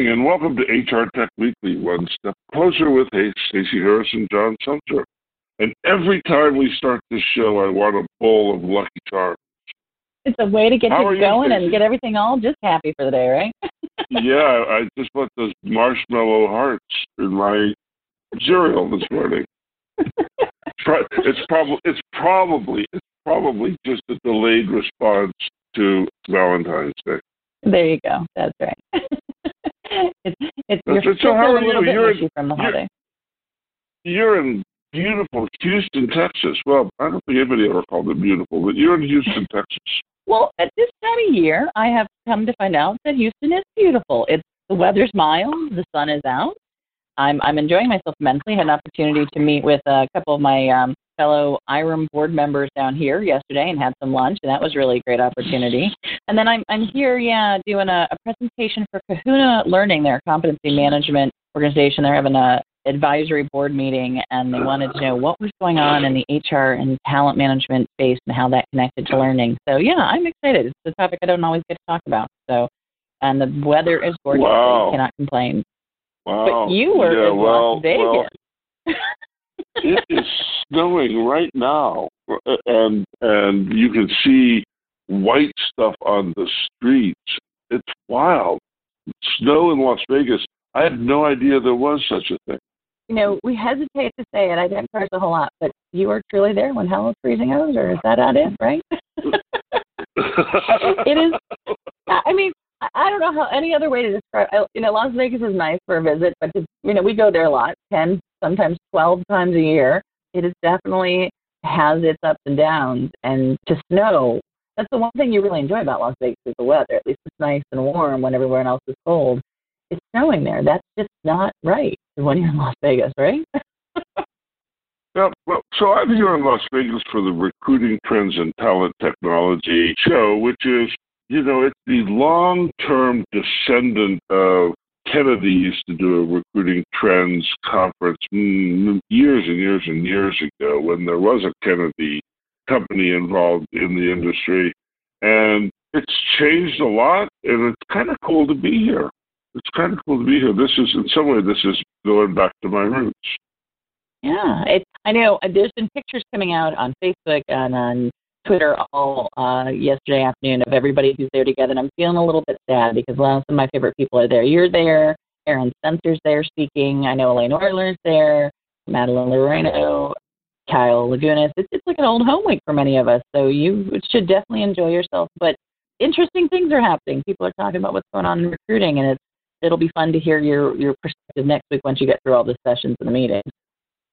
morning and welcome to HR Tech Weekly, one step closer with hey, Stacey Harris and John Sumser. And every time we start this show, I want a bowl of Lucky Charms. It's a way to get How are you you, going and get everything all just happy for the day, right? yeah, I just put those marshmallow hearts in my cereal this morning. It's probably it's probably it's probably just a delayed response to Valentine's Day. there you go. That's right. it's it's So- you're so how are you? You're- mushy from the you're- You're in beautiful Houston, Texas. Well, I don't think anybody ever called it beautiful, but you're in Houston, Texas. Well, at this time of year, I have come to find out that Houston is beautiful. It's the weather's mild, the sun is out. I'm I'm enjoying myself immensely. Had an opportunity to meet with a couple of my um, fellow IHRIM board members down here yesterday and had some lunch, and that was really a great opportunity. And then I'm I'm here, yeah, doing a, a presentation for Kahuna Learning, their competency management organization. They're having a advisory board meeting, and they wanted to know what was going on in the HR and talent management space and how that connected to learning. So yeah, I'm excited. It's a topic I don't always get to talk about. So, and the weather is gorgeous. so Wow. you cannot complain. Wow. But you were yeah, in well, Las Vegas. Well, it is snowing right now, uh, and and you can see white stuff on the streets. It's wild. Snow in Las Vegas. I had no idea there was such a thing. you know, we hesitate to say it. I didn't curse a whole lot, but you were truly there when hell was freezing over. or is that not it, right? it is. I mean, I I don't know how any other way to describe. I- You know, Las Vegas is nice for a visit, but to, you know, we go there a lot, ten, sometimes twelve times a year. It is definitely has its ups and downs, and to snow. That's the one thing you really enjoy about Las Vegas is the weather. At least it's nice and warm when everywhere else is cold. It's snowing there. That's just not right when you're in Las Vegas, right? Yeah, well, so I'm here in Las Vegas for the Recruiting Trends and Talent Technology show, which is, you know, it's the long-term descendant of Kennedy used to do a recruiting trends conference years and years and years ago when there was a Kennedy company involved in the industry, and it's changed a lot, and it's kind of cool to be here. It's kind of cool to be here. This is, in some way, this is going back to my roots. Yeah, it, I know. There's been pictures coming out on Facebook and on Twitter all uh, yesterday afternoon of everybody who's there together. And I'm feeling a little bit sad because well, some of my favorite people are there. You're there. Aaron Spencer's there speaking. I know Elaine Orler's there. Madeline Laurano, Kyle Lagunas. It's, it's like an old home week for many of us. So you should definitely enjoy yourself. But interesting things are happening. People are talking about what's going on in recruiting, and it's it'll be fun to hear your your perspective next week once you get through all the sessions and the meetings.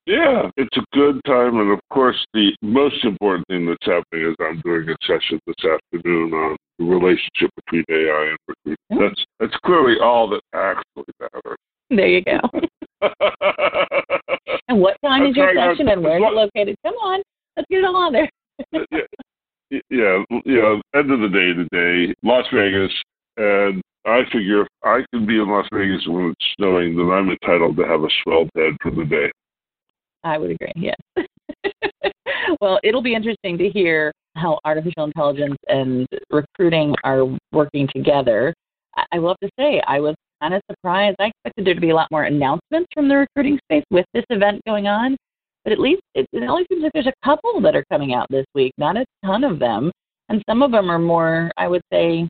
Yeah, it's a good time, and of course, the most important thing that's happening is I'm doing a session this afternoon on the relationship between AI and recruiting. Yeah. That's that's clearly all that actually matters. There you go. your trying not- session uh, and where is what- it located? Come on, let's get it all on there. yeah, yeah, you know, end of the day today, Las Vegas, and I figure if I can be in Las Vegas when it's snowing, then I'm entitled to have a swelled head for the day. I would agree. Yes. well, it'll be interesting to hear how artificial intelligence and recruiting are working together. I, I will have to say, I was kind of surprised. I expected there to be a lot more announcements from the recruiting space with this event going on, but at least it, it only seems like there's a couple that are coming out this week, not a ton of them, and some of them are more, I would say,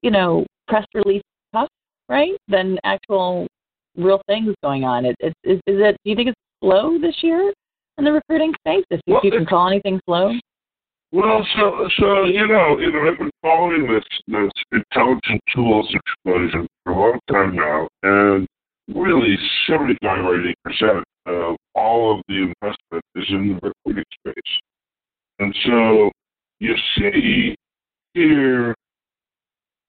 you know, press release stuff, right, than actual real things going on. It, it, is, is it? Do you think it's slow this year in the recruiting space? If, Well, if you can call anything slow. Well, so so you know, you know, I've been following this this intelligent tools explosion for a long time now, and really seventy five or eighty percent of all of the investment is in the recruiting space, and so you see here.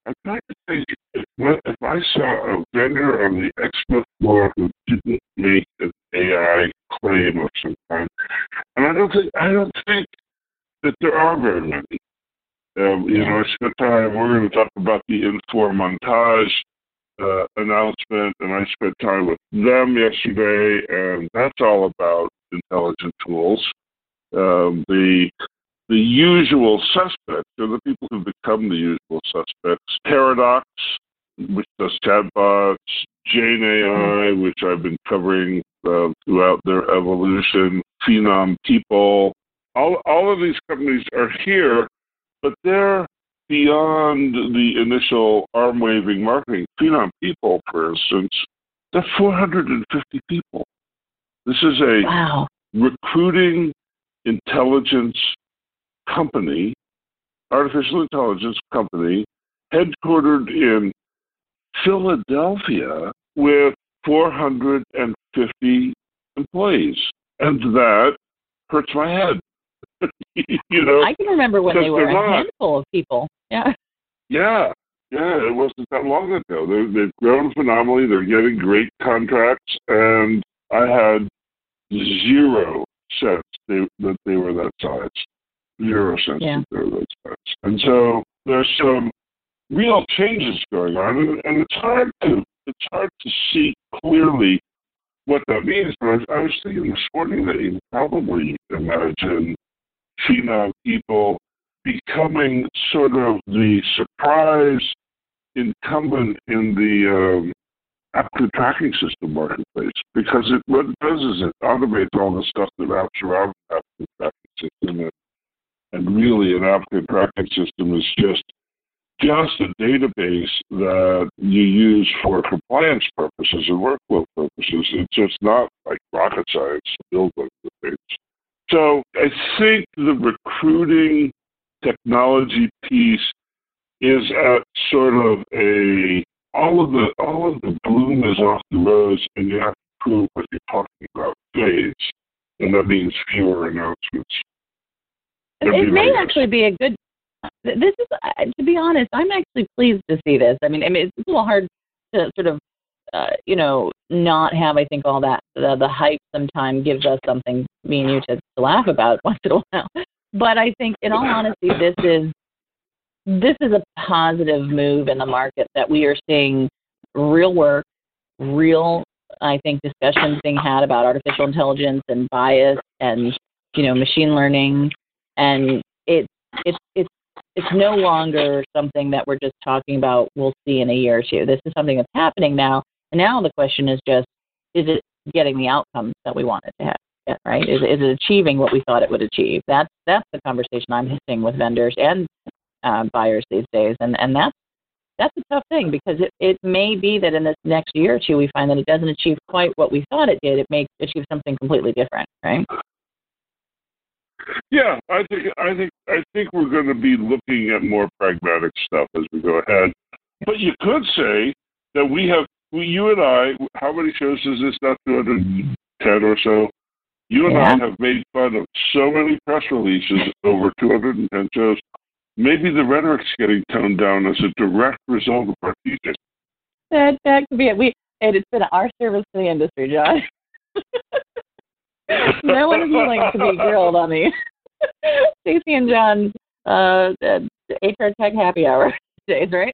I'm trying to think if, if I saw a vendor on the expo floor who didn't make an AI claim of some kind, and I don't think I don't think that there are very many. Um, you know, I spent time, we're going to talk about the Infor Montage uh, announcement, and I spent time with them yesterday, and that's all about intelligent tools. Um, the the usual suspects, or the people who become the usual suspects, Paradox, which does chatbots, Jane AI, which I've been covering uh, throughout their evolution, Phenom People. All, all of these companies are here, but they're beyond the initial arm waving marketing. Phenom People, for instance, they're 450 people. This is a wow. recruiting intelligence company, artificial intelligence company, headquartered in Philadelphia with 450 employees. And that hurts my head. you know, I can remember when they were a not. handful of people. Yeah. Yeah. Yeah, it wasn't that long ago. They, they've grown phenomenally. They're getting great contracts, and I had zero sense they, that they were that size. Zero sense yeah. that they were that size. And so there's some real changes going on, and, and it's hard to it's hard to see clearly what that means. But I, I was thinking this morning that you probably imagine Phenom people becoming sort of the surprise incumbent in the um, applicant tracking system marketplace because it what it does is it automates all the stuff that wraps around the applicant tracking system and, and really an applicant tracking system is just just a database that you use for compliance purposes and workflow purposes. It's just not like rocket science to build those things. So I think the recruiting technology piece is at sort of a all of the all of the bloom is off the rose and you have to prove what you're talking about phase. And that means fewer announcements. It may actually be a good this is to be honest, I'm actually pleased to see this. I mean, I mean it's a little hard to sort of uh, you know, not have I think all that the, the hype sometimes gives us something me and you to, to laugh about once in a while. But I think in all honesty this is this is a positive move in the market that we are seeing real work, real I think discussions being had about artificial intelligence and bias and you know machine learning and it's it's it's it's no longer something that we're just talking about we'll see in a year or two. This is something that's happening now. Now the question is just is it getting the outcomes that we wanted to have? Right? Is, is it achieving what we thought it would achieve? That's that's the conversation I'm having with vendors and uh, buyers these days, and and that's that's a tough thing because it, it may be that in this next year or two we find that it doesn't achieve quite what we thought it did. It may achieve something completely different, right? Yeah, I think I think I think we're going to be looking at more pragmatic stuff as we go ahead. But you could say that we have we, you and I. How many shows is this? Not two hundred ten or so. You and yeah. I have made fun of so many press releases over 210 shows. Maybe the rhetoric's getting toned down as a direct result of our teaching. That that could be it. We and it's been our service to the industry, John. no one is willing to be grilled on the Stacey and John uh, HR Tech Happy Hour days, right?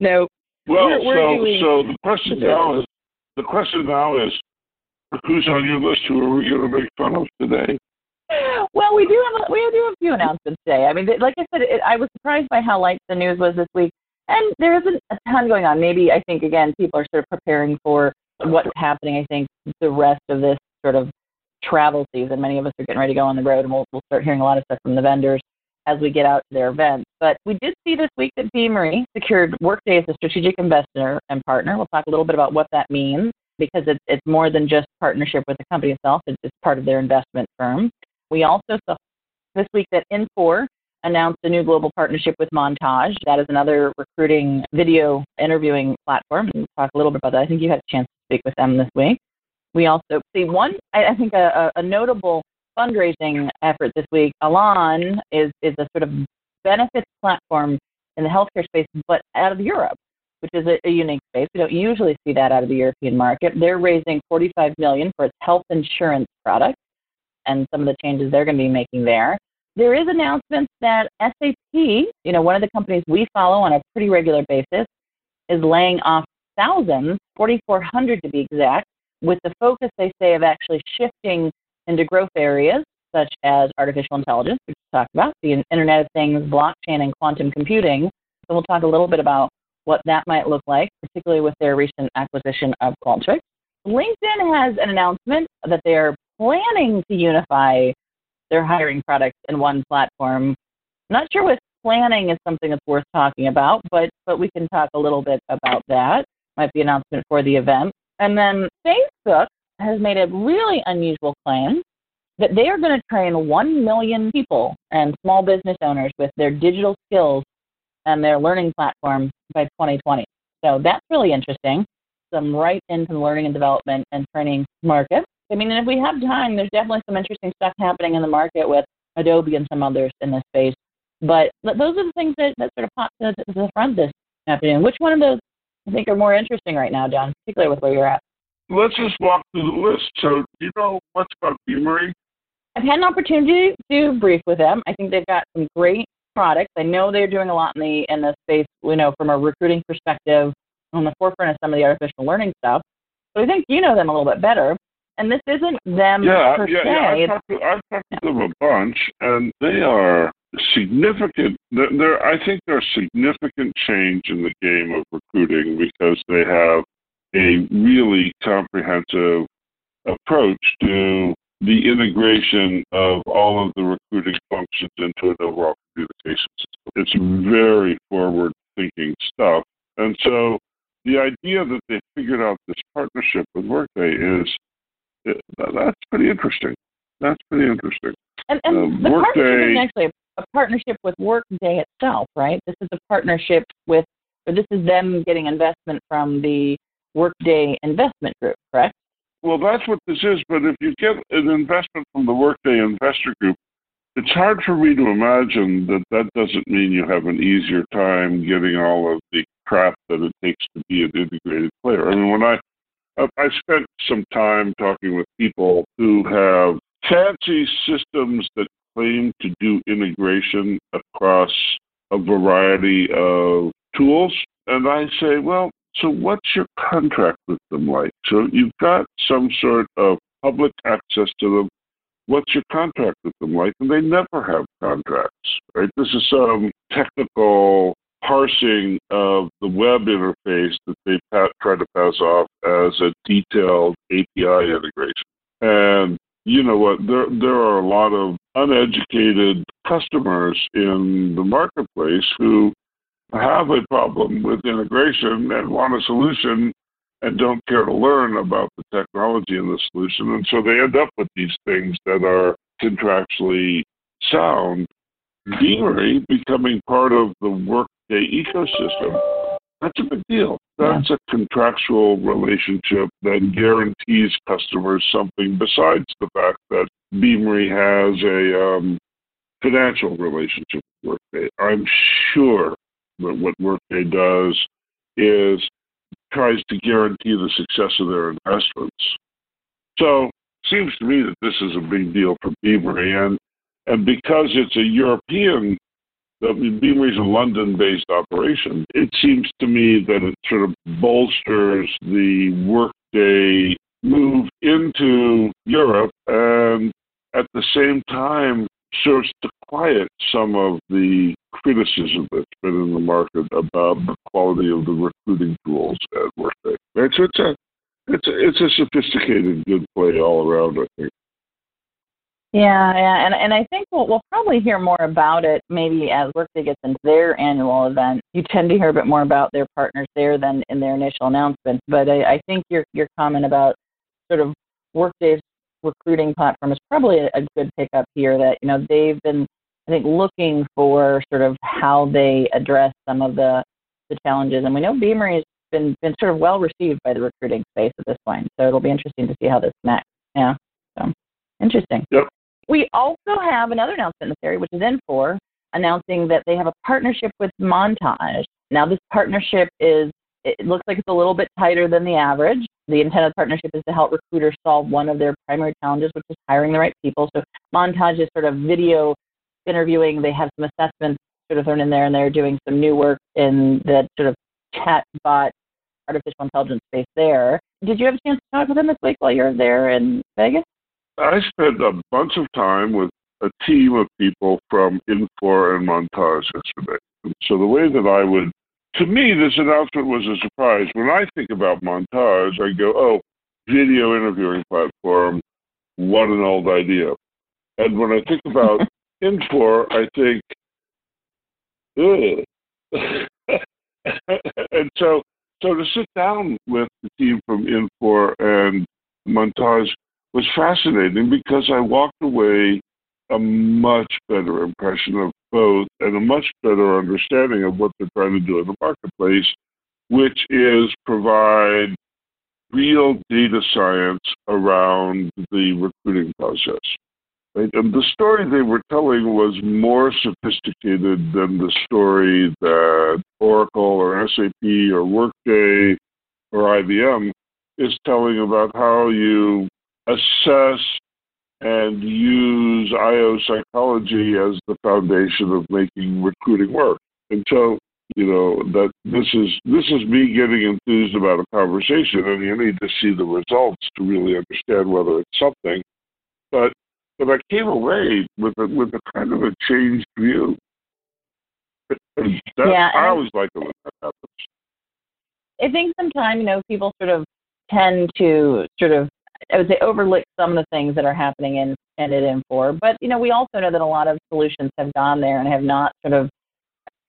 no. Well, we're, we're so doing... so the question now is the question now is who's on your list? Who are we going to make fun of today? Well, we do have a, we do have a few announcements today. I mean, like I said, it, I was surprised by how light the news was this week, and there isn't a ton going on. Maybe I think again, people are sort of preparing for what's happening. I think the rest of this sort of travel season. Many of us are getting ready to go on the road, and we'll, we'll start hearing a lot of stuff from the vendors as we get out to their events. But we did see this week that Beamery secured Workday as a strategic investor and partner. We'll talk a little bit about what that means because it's, it's more than just partnership with the company itself. It's, it's part of their investment firm. We also saw this week that Infor announced a new global partnership with Montage. That is another recruiting video interviewing platform. We'll talk a little bit about that. I think you had a chance to speak with them this week. We also see one, I think, a, a notable fundraising effort this week. Alan is, is a sort of benefits platform in the healthcare space, but out of Europe, which is a, a, unique space. We don't usually see that out of the European market. They're raising 45 million for its health insurance product, and some of the changes they're going to be making there. There is announcements that SAP, you know, one of the companies we follow on a pretty regular basis, is laying off thousands, 4,400 to be exact, with the focus, they say, of actually shifting into growth areas such as artificial intelligence, which we talked about, the Internet of Things, blockchain, and quantum computing. So we'll talk a little bit about what that might look like, particularly with their recent acquisition of Qualtrics. LinkedIn has an announcement that they are planning to unify their hiring products in one platform. Not sure what planning is something that's worth talking about, but but we can talk a little bit about that. Might be an announcement for the event. And then Facebook has made a really unusual claim that they are going to train 1 million people and small business owners with their digital skills and their learning platform by 2020. So that's really interesting. Some right into the learning and development and training market. I mean, and if we have time, there's definitely some interesting stuff happening in the market with Adobe and some others in this space. But those are the things that, that sort of pop to the front this afternoon. Which one of those I think are more interesting right now, John, particularly with where you're at? Let's just walk through the list. So, do you know much about Beamery? I've had an opportunity to brief with them. I think they've got some great products. I know they're doing a lot in the in the space, you know, from a recruiting perspective, on the forefront of some of the artificial learning stuff. But I think you know them a little bit better. And this isn't them yeah, per yeah, se. Yeah, I've talked, to, I've talked to them a bunch, and they are significant. They're, I think they're a significant change in the game of recruiting because they have a really comprehensive approach to the integration of all of the recruiting functions into an overall communication system. It's very forward thinking stuff. And so the idea that they figured out this partnership with Workday is that's pretty interesting. That's pretty interesting. And, and um, the Workday, partnership is actually a, a partnership with Workday itself, right? This is a partnership with, or this is them getting investment from the Workday investment group, correct? Well, that's what this is. But if you get an investment from the Workday investor group, it's hard for me to imagine that that doesn't mean you have an easier time getting all of the crap that it takes to be an integrated player. I mean, when I uh, I spent some time talking with people who have fancy systems that claim to do integration across a variety of tools, and I say, well, so what's your contract with them like? So you've got some sort of public access to them. What's your contract with them like? And they never have contracts, right? This is some technical parsing of the web interface that they try to pass off as a detailed API integration. And you know what? There there are a lot of uneducated customers in the marketplace who have a problem with integration and want a solution and don't care to learn about the technology and the solution. And so they end up with these things that are contractually sound. Beamery becoming part of the Workday ecosystem, that's a big deal. That's a contractual relationship that guarantees customers something besides the fact that Beamery has a um, financial relationship with Workday. I'm sure but what Workday does is tries to guarantee the success of their investments. So it seems to me that this is a big deal for Beamery, and and because it's a European, Beamery is a London-based operation. It seems to me that it sort of bolsters the Workday move into Europe, and at the same time serves to quiet some of the criticism that's been in the market about the quality of the recruiting tools at Workday. It's, it's a it's a, it's a sophisticated, good play all around. I think. Yeah, yeah, and and I think we'll we'll probably hear more about it maybe as Workday gets into their annual event. You tend to hear a bit more about their partners there than in their initial announcement. But I, I think your your comment about sort of Workday's recruiting platform is probably a, a good pickup here. That you know they've been I think looking for sort of how they address some of the the challenges, and we know Beamery has been been sort of well received by the recruiting space at this point. So it'll be interesting to see how this next. Yeah, so interesting. Yep. We also have another announcement in this area, which is Infor, announcing that they have a partnership with Montage. Now, this partnership is it looks like it's a little bit tighter than the average. The intended partnership is to help recruiters solve one of their primary challenges, which is hiring the right people. So Montage is sort of video interviewing. They have some assessments sort of thrown in there, and they're doing some new work in the sort of chat bot artificial intelligence space there. Did you have a chance to talk with them this week while you're there in Vegas? I spent a bunch of time with a team of people from Infor and Montage yesterday. So the way that I would to me, this announcement was a surprise. When I think about Montage, I go, oh, video interviewing platform, what an old idea. And when I think about Infor, I think, ugh. and so, so to sit down with the team from Infor and Montage was fascinating because I walked away a much better impression of both and a much better understanding of what they're trying to do in the marketplace, which is provide real data science around the recruiting process. Right? And the story they were telling was more sophisticated than the story that Oracle or SAP or Workday or IBM is telling about how you assess and use IO psychology as the foundation of making recruiting work. And so, you know, that this is this is me getting enthused about a conversation, and you need to see the results to really understand whether it's something. But but I came away with a with a kind of a changed view. That, yeah, I always like it when that happens. I think sometimes you know people sort of tend to sort of I would say overlook some of the things that are happening in in it Infor. But you know, we also know that a lot of solutions have gone there and have not sort of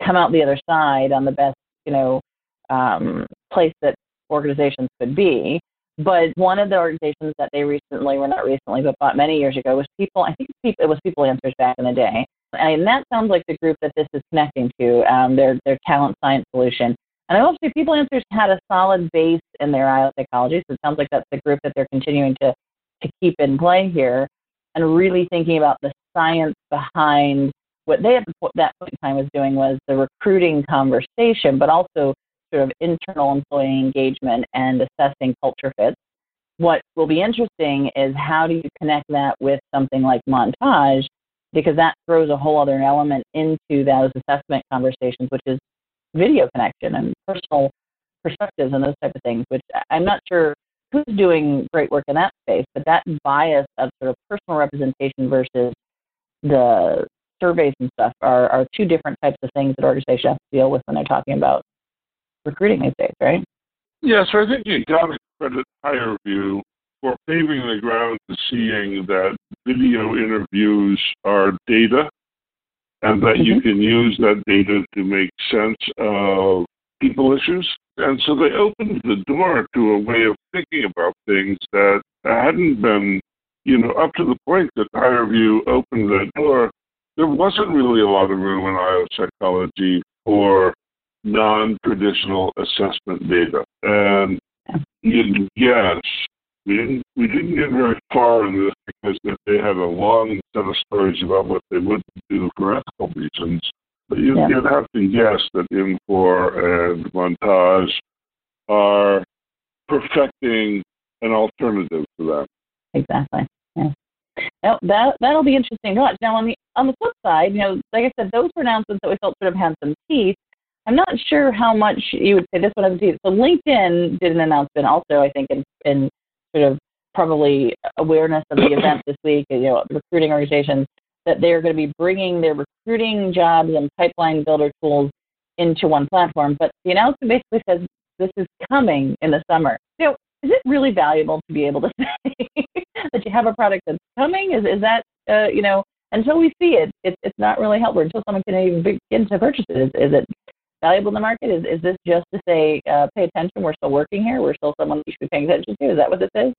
come out the other side on the best, you know, um, place that organizations could be. But one of the organizations that they recently, well not recently, but bought many years ago was People. I think it was People Answers back in the day, and that sounds like the group that this is connecting to. Um, their their talent science solution. And I will say People Answers had a solid base in their IO psychology, so it sounds like that's the group that they're continuing to, to keep in play here and really thinking about the science behind what they at that point in time was doing was the recruiting conversation, but also sort of internal employee engagement and assessing culture fits. What will be interesting is how do you connect that with something like montage, because that throws a whole other element into those assessment conversations, which is video connection and personal perspectives and those type of things, which I'm not sure who's doing great work in that space, but that bias of sort of personal representation versus the surveys and stuff are, are two different types of things that organizations have to deal with when they're talking about recruiting these days, right? Yeah, so I think you got to credit HireVue for paving the ground to seeing that video interviews are data and that mm-hmm. you can use that data to make sense of people issues. And so they opened the door to a way of thinking about things that hadn't been, you know, up to the point that HireVue opened that door. There wasn't really a lot of room in IO psychology for non-traditional assessment data. And yes, we didn't we didn't get very far in this because they had a long set of stories about what they wouldn't do for ethical reasons. But you, yeah. you'd have to guess that Infor and Montage are perfecting an alternative to that. Exactly. Yeah. Now, that that'll be interesting to watch. Now on the on the flip side, you know, like I said, those were announcements that we felt sort of had some teeth. I'm not sure how much you would say this one has teeth. So LinkedIn did an announcement also, I think, in, in sort of probably awareness of the event this week, you know, recruiting organizations, that they're going to be bringing their recruiting jobs and pipeline builder tools into one platform. But the announcement basically says this is coming in the summer. You know, is it really valuable to be able to say that you have a product that's coming? Is is that uh, you know until we see it, it's it's not really helpful until someone can even begin to purchase it. Is, is it valuable in the market? Is is this just to say uh, pay attention? We're still working here. We're still someone you should be paying attention to. Is that what this is?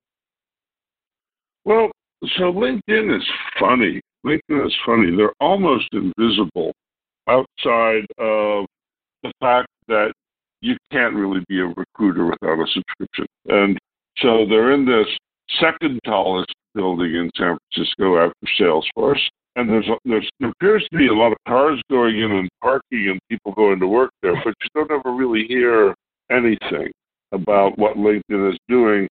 Well, so LinkedIn is funny. LinkedIn is funny. They're almost invisible outside of the fact that you can't really be a recruiter without a subscription. And so they're in this second tallest building in San Francisco after Salesforce. And there's, there's there appears to be a lot of cars going in and parking and people going to work there, but you don't ever really hear anything about what LinkedIn is doing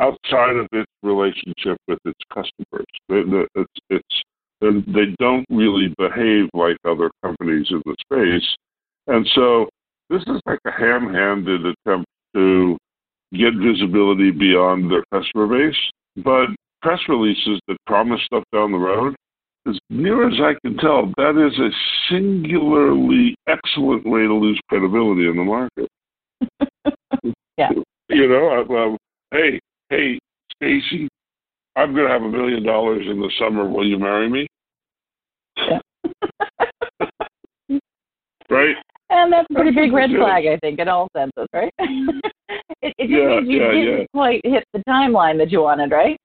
outside of its relationship with its customers. It's, it's, they don't really behave like other companies in the space. And so this is like a ham handed attempt to get visibility beyond their customer base. But press releases that promise stuff down the road, as near as I can tell, that is a singularly excellent way to lose credibility in the market. yeah. You know, um, hey, hey, Stacey, I'm going to have a million dollars in the summer. Will you marry me? Yeah. right? And that's a pretty big red flag, I think, in all senses, right? it, it just Yeah, means you yeah, didn't yeah. quite hit the timeline that you wanted, right?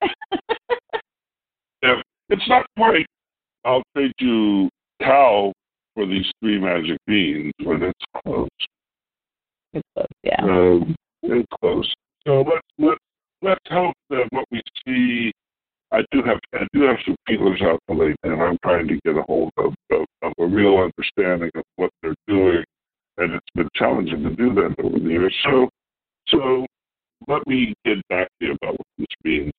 Yeah, it's not quite. I'll trade you cow for these three magic beans, but it's close. it's close, yeah. Um, it's close. So let's let's let's hope that what we see. I do have I do have some feelers out to LinkedIn. I'm trying to get a hold of, of of a real understanding of what they're doing, and it's been challenging to do that over the years. So so let me get back to you about what this means.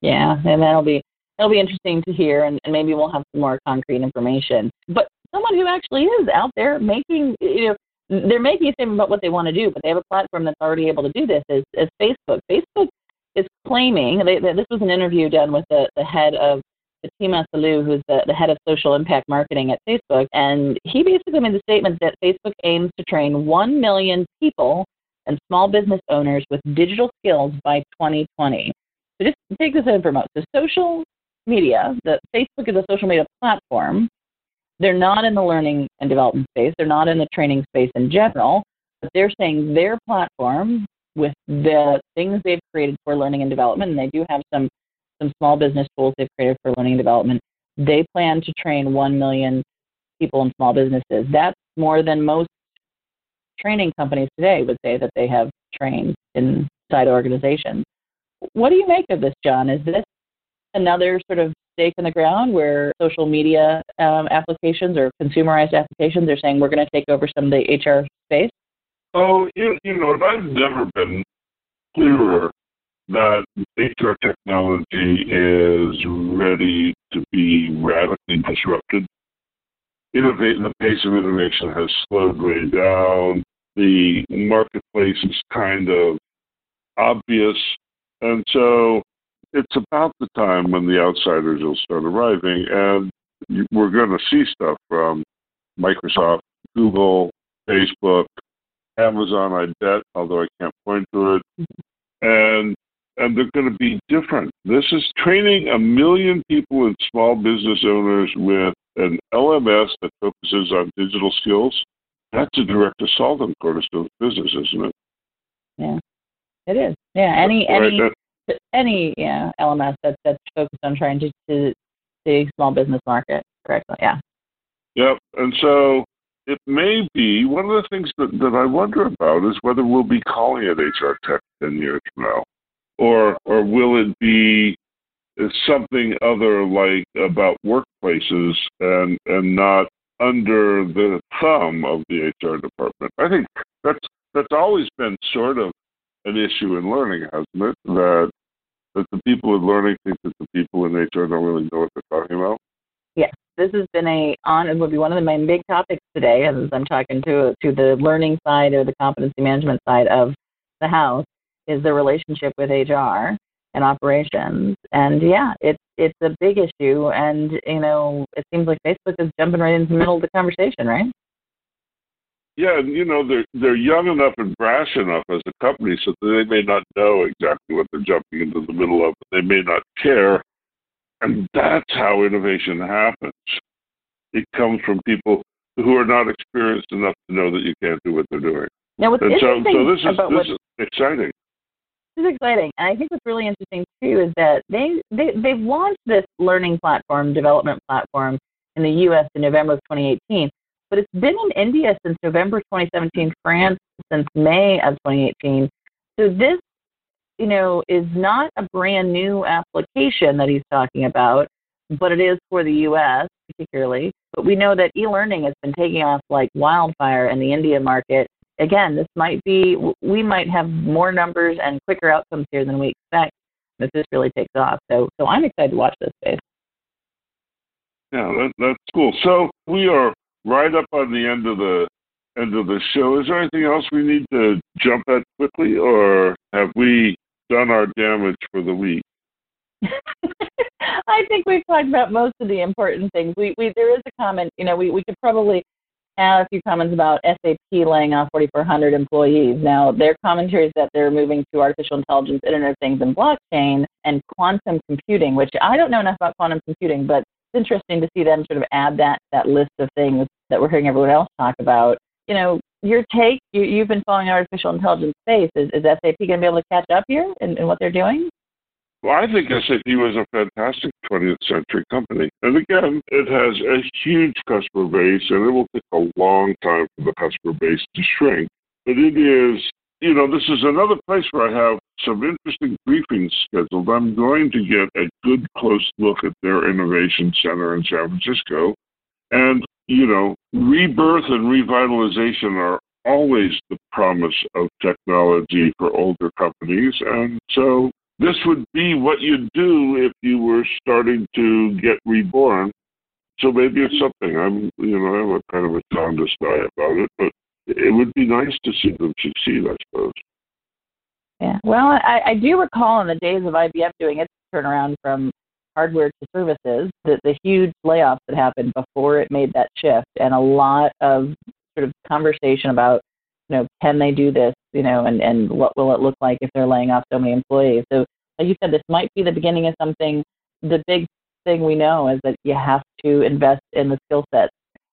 Yeah, and that'll be that'll be interesting to hear, and, and maybe we'll have some more concrete information. But someone who actually is out there making, you know, they're making a statement about what they want to do, but they have a platform that's already able to do this. Is, is Facebook? Facebook is claiming they, they, this was an interview done with the, the head of Fatima Salou, who's the, the head of social impact marketing at Facebook, and he basically made the statement that Facebook aims to train 1 million people and small business owners with digital skills by 2020. So just take this in for a moment. So social media, the Facebook is a social media platform. They're not in the learning and development space. They're not in the training space in general, but they're saying their platform with the things they've created for learning and development, and they do have some some small business tools they've created for learning and development. They plan to train one million people in small businesses. That's more than most training companies today would say that they have trained inside organizations. What do you make of this, John? Is this another sort of stake in the ground where social media um, applications or consumerized applications are saying we're going to take over some of the HR space? Oh, you, you know, I've never been clearer that HR technology is ready to be radically disrupted. Innovate, the pace of innovation has slowed way down. The marketplace is kind of obvious. And so it's about the time when the outsiders will start arriving. And we're going to see stuff from Microsoft, Google, Facebook, Amazon, I bet, although I can't point to it. And and they're going to be different. This is training a million people and small business owners with an LMS that focuses on digital skills. That's a direct assault on Cornerstone's business, isn't it? Yeah, it is. Yeah, any Right, any that- any LMS that's that's focused on trying to to the small business market correctly. Yeah. Yep. And so it may be one of the things that, that I wonder about is whether we'll be calling it HR Tech 10 years from now. Or, or will it be something other like about workplaces and, and not under the thumb of the HR department? I think that's, that's always been sort of an issue in learning, hasn't it? That, that the people in learning think that the people in HR don't really know what they're talking about. Yes, this has been a on it will be one of the main big topics today as I'm talking to to the learning side or the competency management side of the house is the relationship with HR and operations. And yeah, it's it's a big issue and you know, it seems like Facebook is jumping right into the middle of the conversation, right? Yeah, and you know they're they're young enough and brash enough as a company, so they may not know exactly what they're jumping into the middle of. They may not care, and that's how innovation happens. It comes from people who are not experienced enough to know that you can't do what they're doing. Now what's And so, interesting so this is about this what is exciting. This is exciting. And I think what's really interesting too is that they, they they've launched this learning platform, development platform in the US in November of 2018, but it's been in India since November 2017, France since May of 2018. So this, you know, is not a brand new application that he's talking about, but it is for the US particularly. But we know that e-learning has been taking off like wildfire in the India market again, this might be, we might have more numbers and quicker outcomes here than we expect if this really takes off. So, so I'm excited to watch this space. Yeah, that, that's cool. So we are right up on the end of the end of the show. Is there anything else we need to jump at quickly, or have we done our damage for the week? I think we've talked about most of the important things. We, we there is a comment, you know, we, we could probably add a few comments about SAP laying off 4,400 employees. Now, their commentary is that they're moving to artificial intelligence, Internet of Things, and blockchain and quantum computing, which I don't know enough about quantum computing, but it's interesting to see them sort of add that that list of things that we're hearing everyone else talk about. You know, your take, you, you've been following artificial intelligence space. Is, is SAP going to be able to catch up here in, in what they're doing? Well, I think SAP was a fantastic 20th century company. And again, it has a huge customer base, and it will take a long time for the customer base to shrink. But it is, you know, this is another place where I have some interesting briefings scheduled. I'm going to get a good close look at their innovation center in San Francisco. And, you know, rebirth and revitalization are always the promise of technology for older companies. And so this would be what you'd do if you were starting to get reborn. So maybe it's something. I'm, you know, I'm a kind of a jaundiced guy about it, but it would be nice to see them succeed, I suppose. Yeah. Well, I, I do recall in the days of IBM doing its turnaround from hardware to services, the, the huge layoffs that happened before it made that shift, and a lot of sort of conversation about you know, can they do this, you know, and, and what will it look like if they're laying off so many employees? So, like you said, this might be the beginning of something. The big thing we know is that you have to invest in the skill sets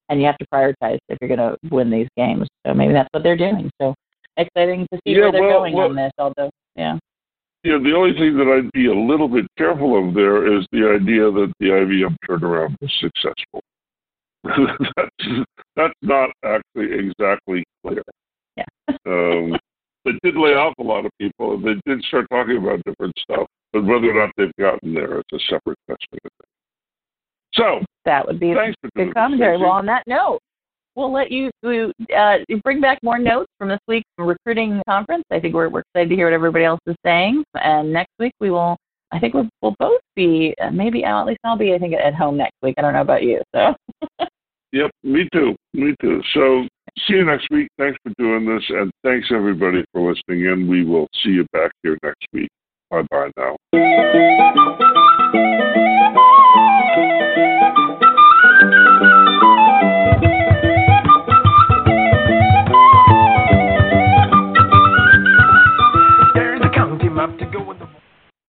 and you have to prioritize if you're going to win these games. So maybe that's what they're doing. So exciting to see yeah, where they're well, going well, on this, although, yeah. Yeah, the only thing that I'd be a little bit careful of there is the idea that the IBM turnaround was successful. that's, that's not actually exactly clear. Yeah. um, they did lay off a lot of people, and they did start talking about different stuff. But whether or not they've gotten there is a separate question. So that would be a good commentary. Well, on that note, we'll let you uh, bring back more notes from this week's recruiting conference. I think we're, we're excited to hear what everybody else is saying. And next week we will, I think we'll, we'll both be, uh, maybe at least I'll be, I think, at home next week. I don't know about you. So. yep, me too. Me too. So see you next week. Thanks for doing this. And thanks everybody for listening in. We will see you back here next week. Bye bye now.